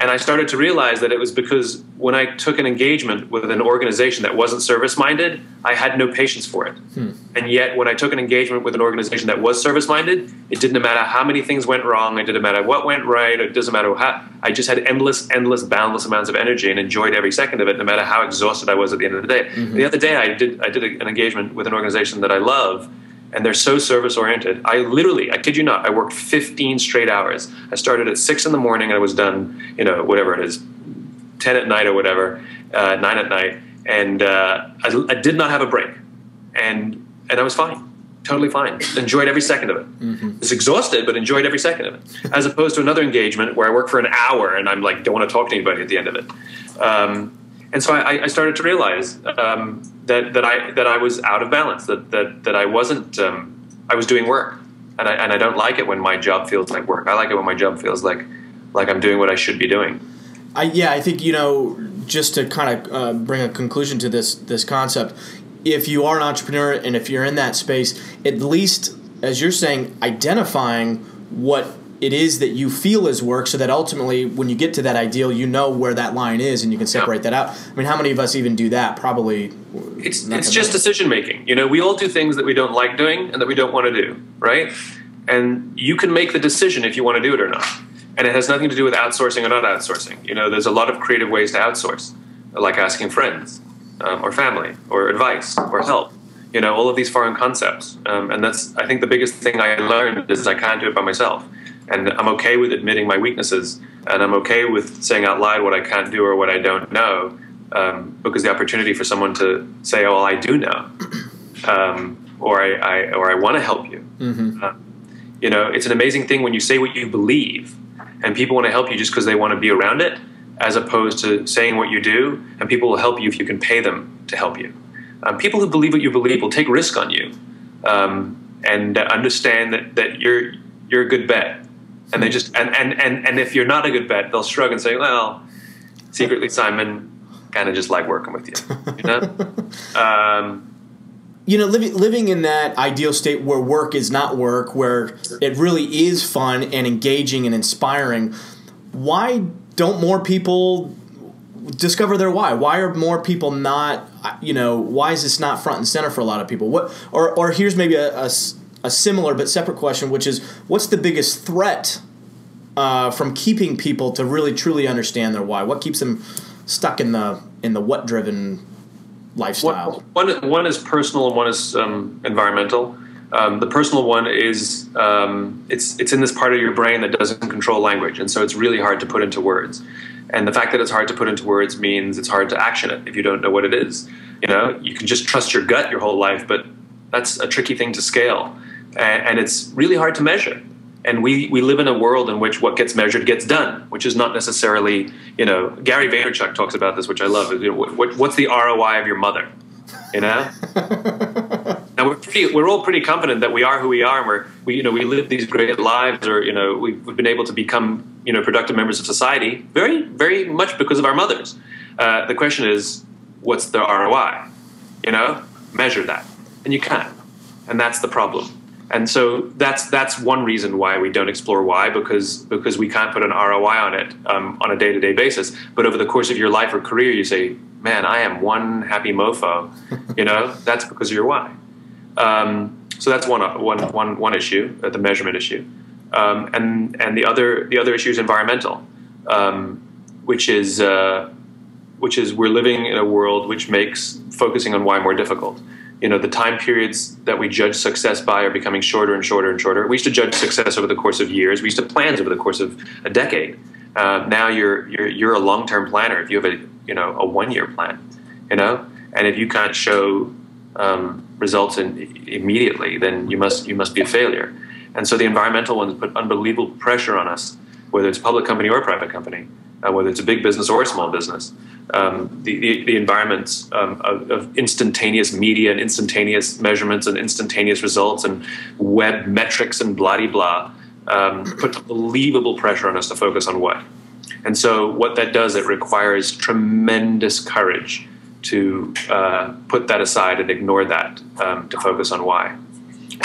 And I started to realize that it was because when I took an engagement with an organization that wasn't service minded, I had no patience for it. Hmm. And yet, when I took an engagement with an organization that was service minded, it didn't matter how many things went wrong, it didn't matter what went right, it doesn't matter how. I just had endless, endless, boundless amounts of energy and enjoyed every second of it, no matter how exhausted I was at the end of the day. Mm-hmm. The other day, I did, I did an engagement with an organization that I love and they're so service oriented. I literally, I kid you not, I worked 15 straight hours. I started at six in the morning and I was done, you know, whatever it is, 10 at night or whatever, uh, nine at night. And uh, I, I, did not have a break. And, and I was fine, totally fine. Enjoyed every second of it. Mm-hmm. Was exhausted, but enjoyed every second of it. As opposed to another engagement where I work for an hour and I'm like, don't want to talk to anybody at the end of it. Um, and so I, I, started to realize um, that, that I that I was out of balance. That that, that I wasn't. Um, I was doing work, and I and I don't like it when my job feels like work. I like it when my job feels like like I'm doing what I should be doing. I, yeah, I think you know just to kind of uh, bring a conclusion to this this concept. If you are an entrepreneur and if you're in that space, at least as you're saying, identifying what it is that you feel is work so that ultimately when you get to that ideal you know where that line is and you can separate yeah. that out. I mean how many of us even do that? Probably it's, it's just decision making you know we all do things that we don't like doing and that we don't want to do right? And you can make the decision if you want to do it or not. And it has nothing to do with outsourcing or not outsourcing. You know there's a lot of creative ways to outsource like asking friends um, or family or advice or help. You know all of these foreign concepts. Um, and that's i think the biggest thing i learned is i can't do it by myself and I'm okay with admitting my weaknesses, and I'm okay with saying out loud what I can't do or what I don't know, um, because the opportunity for someone to say, "Oh, well, I do know," <clears throat> um, or I, I, or I want to help you. Mm-hmm. Uh, you know, it's an amazing thing when you say what you believe, and people want to help you just because they want to be around it, as opposed to saying what you do, and people will help you if you can pay them to help you. Um, people who believe what you believe will take risk on you, um, and understand that that you're you're a good bet and they just and, and and and if you're not a good bet, they'll shrug and say, "Well, secretly Simon kind of just like working with you." You know. <laughs> um, you know, living living in that ideal state where work is not work, where it really is fun and engaging and inspiring. Why don't more people discover their why? Why are more people not? You know, why is this not front and center for a lot of people? What? Or or here's maybe a, a a similar but separate question, which is what's the biggest threat uh, from keeping people to really truly understand their why? What keeps them stuck in the in the what driven lifestyle? One, one, one is personal and one is um, environmental. Um, the personal one is um, it's it's in this part of your brain that doesn't control language, and so it's really hard to put into words. And the fact that it's hard to put into words means it's hard to action it if you don't know what it is. You know, you can just trust your gut your whole life, but that's a tricky thing to scale and, and it's really hard to measure and we, we live in a world in which what gets measured gets done, which is not necessarily, you know, Gary Vaynerchuk talks about this, which I love. You know, what, what's the ROI of your mother? You know, <laughs> now we're pretty, we're all pretty confident that we are who we are, and we're we you know we live these great lives, or you know we've, we've been able to become you know productive members of society very very much because of our mothers. Uh, the question is, what's the ROI? You know, measure that, and you can't, and that's the problem. And so that's that's one reason why we don't explore why because because we can't put an ROI on it um, on a day to day basis. But over the course of your life or career, you say, "Man, I am one happy mofo." <laughs> you know, that's because of your why. Um, so that's one, one, one, one issue, uh, the measurement issue, um, and and the other the other issue is environmental, um, which is uh, which is we're living in a world which makes focusing on why more difficult. You know, the time periods that we judge success by are becoming shorter and shorter and shorter. We used to judge success over the course of years. We used to plans over the course of a decade. Uh, now you're you're you're a long term planner. If you have a you know a one year plan, you know, and if you can't show um, results in immediately, then you must you must be a failure. And so the environmental ones put unbelievable pressure on us, whether it's public company or private company, uh, whether it's a big business or a small business. Um, the, the, the environments um, of, of, instantaneous media and instantaneous measurements and instantaneous results and web metrics and blah blah um, put unbelievable pressure on us to focus on what. And so what that does, it requires tremendous courage to uh, put that aside and ignore that um, to focus on why.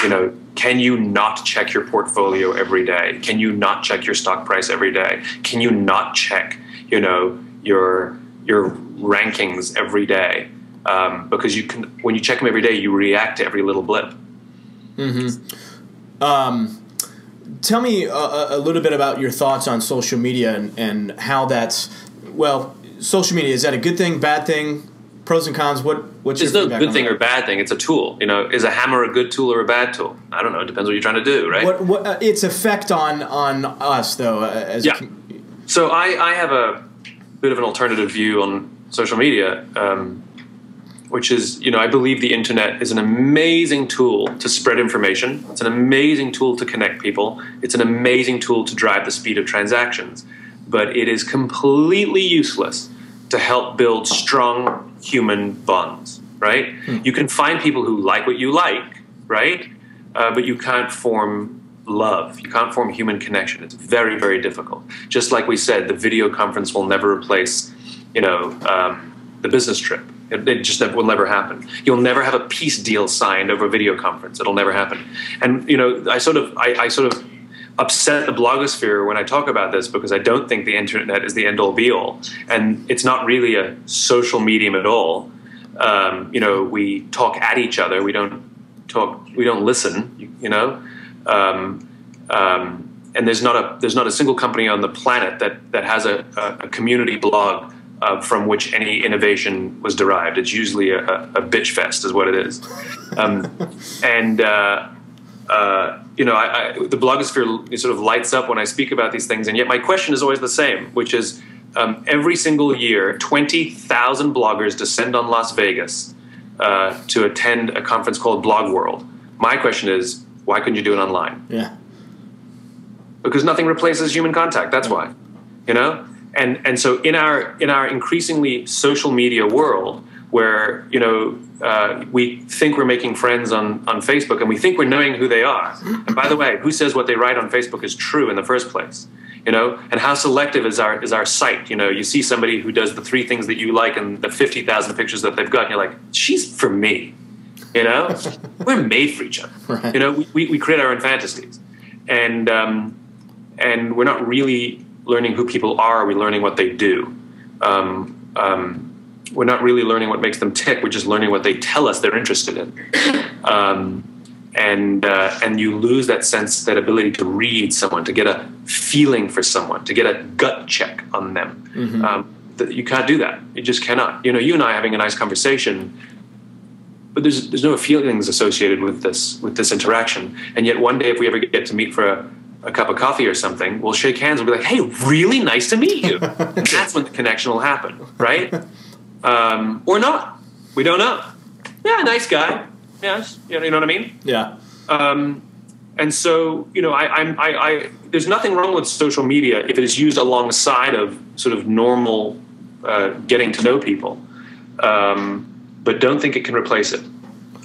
You know, can you not check your portfolio every day? Can you not check your stock price every day? Can you not check, you know, your your rankings every day? Um, because you can, when you check them every day, you react to every little blip. Mm-hmm. Um, tell me a, a, little bit about your thoughts on social media and, and how that's well. Social media is that a good thing, bad thing? Pros and cons. What what's There's no good thing that? or bad thing. It's a tool. You know, is a hammer a good tool or a bad tool? I don't know. It depends what you're trying to do, right? What, what uh, its effect on on us though? Uh, as yeah. so I I have a bit of an alternative view on social media. Um, which is, you know, I believe the internet is an amazing tool to spread information. It's an amazing tool to connect people. It's an amazing tool to drive the speed of transactions. But it is completely useless to help build strong human bonds, right? Hmm. You can find people who like what you like, right? Uh, but you can't form love. You can't form human connection. It's very, very difficult. Just like we said, the video conference will never replace, you know, um, the business trip. It, it just never, will never happen. You'll never have a peace deal signed over a video conference. It'll never happen. And you know, I sort of, I, I sort of upset the blogosphere when I talk about this because I don't think the internet is the end all be all, and it's not really a social medium at all. Um, you know, we talk at each other. We don't talk. We don't listen. You, you know, um, um, and there's not a there's not a single company on the planet that that has a, a, community blog uh, from which any innovation was derived. It's usually a, a bitch fest, is what it is, um, <laughs> and. Uh, uh, you know, I, I, the blogosphere sort of lights up when I speak about these things, and yet my question is always the same, which is um, every single year, 20,000 bloggers descend on Las Vegas uh, to attend a conference called Blog World. My question is, why couldn't you do it online? Yeah. Because nothing replaces human contact. That's why, you know. And and so in our in our increasingly social media world, where you know uh, we think we're making friends on, on Facebook and we think we're knowing who they are. And by the way, who says what they write on Facebook is true in the first place? You know, and how selective is our is our site? You know, you see somebody who does the three things that you like and the fifty thousand pictures that they've got, and you're like, she's for me. You know, <laughs> we're made for each other. Right. You know, we, we create our own fantasies, and um, and we're not really learning who people are. We're learning what they do. Um, um, we're not really learning what makes them tick. We're just learning what they tell us they're interested in. <laughs> Um, and uh, and you lose that sense, that ability to read someone, to get a feeling for someone, to get a gut check on them. Mm-hmm. Um, you can't do that. You just cannot. You know, you and I having a nice conversation, but there's there's no feelings associated with this with this interaction. And yet, one day, if we ever get to meet for a a cup of coffee or something, we'll shake hands. We'll be like, "Hey, really nice to meet you." <laughs> that's when the connection will happen, right? <laughs> um, or not. We don't know. Yeah, nice guy. Yes, you know, what I mean. Yeah. Um, and so, you know, I, I'm, I, I, there's nothing wrong with social media if it is used alongside of sort of normal uh, getting to know people. Um, but don't think it can replace it.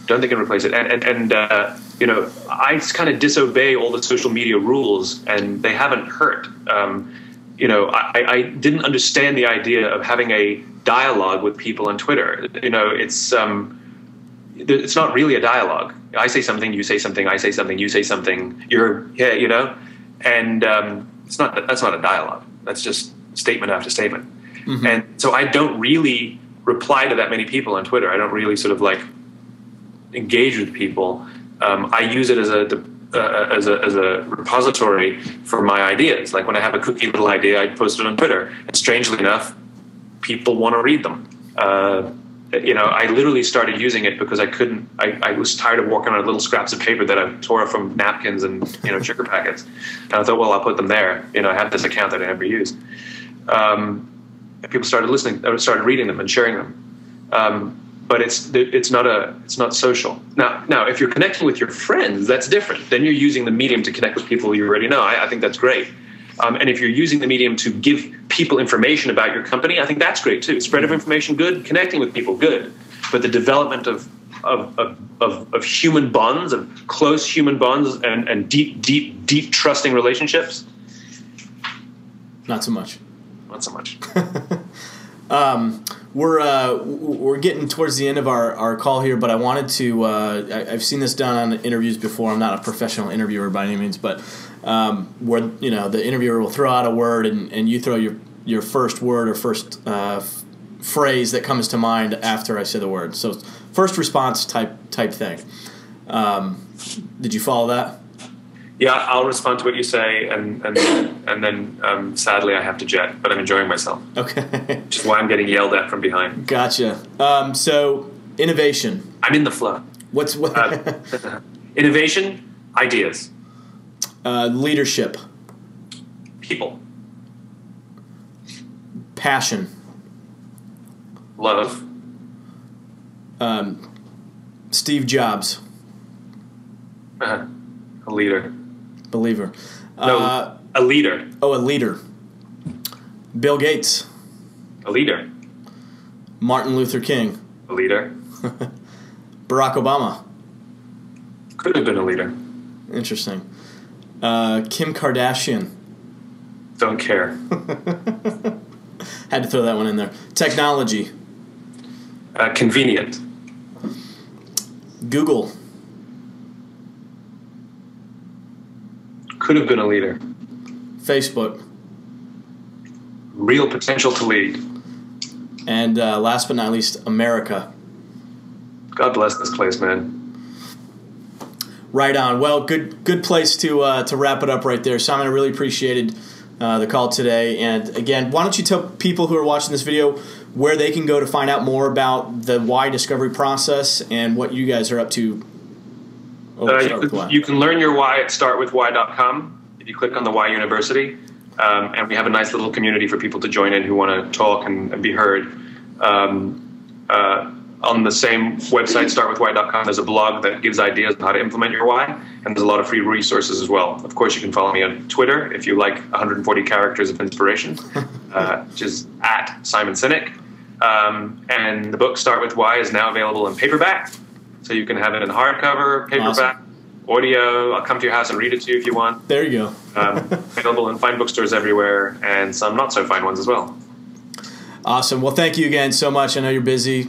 Don't think it can replace it. And and, and uh, you know, I just kind of disobey all the social media rules, and they haven't hurt. Um, you know, I, I didn't understand the idea of having a dialogue with people on Twitter. You know, it's um, it's not really a dialogue. I say something, you say something, I say something, you say something. You're yeah, you know, and um, it's not that's not a dialogue. That's just statement after statement. Mm-hmm. And so I don't really reply to that many people on Twitter. I don't really sort of like engage with people. Um, I use it as a uh, as, a, as a repository for my ideas. Like when I have a kooky little idea, I post it on Twitter. And strangely enough, people want to read them. Uh, you know, I literally started using it because I couldn't. I, I, was tired of working on little scraps of paper that I tore from napkins and you know sugar packets, and I thought, well, I'll put them there. You know, I have this account that I never use. Um, people started listening, started reading them and sharing them. Um, but it's it's not a it's not social. Now now if you're connecting with your friends, that's different. Then you're using the medium to connect with people you already know. I, I think that's great. Um, and if you're using the medium to give people information about your company, I think that's great too. Spread of information, good. Connecting with people, good. But the development of of, of, of, of human bonds, of close human bonds, and, and deep, deep, deep trusting relationships. Not so much. Not so much. <laughs> um, we're uh, we're getting towards the end of our, our call here, but I wanted to. Uh, I, have seen this done on interviews before. I'm not a professional interviewer by any means, but um, where you know the interviewer will throw out a word and, and you throw your your first word or first uh, f- phrase that comes to mind after I say the word. So first response type type thing. Um, did you follow that? Yeah, I'll respond to what you say, and and and then um, sadly I have to jet, but I'm enjoying myself. Okay, which is why I'm getting yelled at from behind. Gotcha. Um, so innovation. I'm in the flow. What's what? uh, <laughs> innovation, ideas, uh, leadership, people, passion, love. Um, Steve Jobs. Uh-huh. A leader believer. No, uh, a leader. Oh, a leader. Bill Gates. A leader. Martin Luther King. A leader. <laughs> Barack Obama. Could have been a leader. Interesting. Uh, Kim Kardashian. Don't care. <laughs> Had to throw that one in there. Technology. Uh, convenient. Google. Could have been a leader. Facebook. Real potential to lead. And uh, last but not least, America. God bless this place, man. Right on. Well, good good place to uh, to wrap it up right there, Simon. I really appreciated uh, the call today. And again, why don't you tell people who are watching this video where they can go to find out more about the why discovery process and what you guys are up to Oh, uh, you, can, you, can, learn your why at startwithwhy.com if you click on the Why University. Um, and we have a nice little community for people to join in who want to talk and, and be heard. Um, uh, on the same website, startwithwhy.com, there's a blog that gives ideas on how to implement your why, and there's a lot of free resources as well. Of course, you can follow me on Twitter if you like 140 characters of inspiration, <laughs> uh, which is at Simon Sinek. Um, and the book Start With Why is now available in paperback so you can have it in hardcover, paperback, awesome. audio. I'll come to your house and read it to you if you want. There you go. um, <laughs> available in fine bookstores everywhere, and some not so fine ones as well. Awesome. Well, thank you again so much. I know you're busy.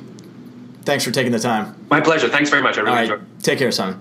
Thanks for taking the time. My pleasure. Thanks very much. I really enjoyed. Take care, Simon.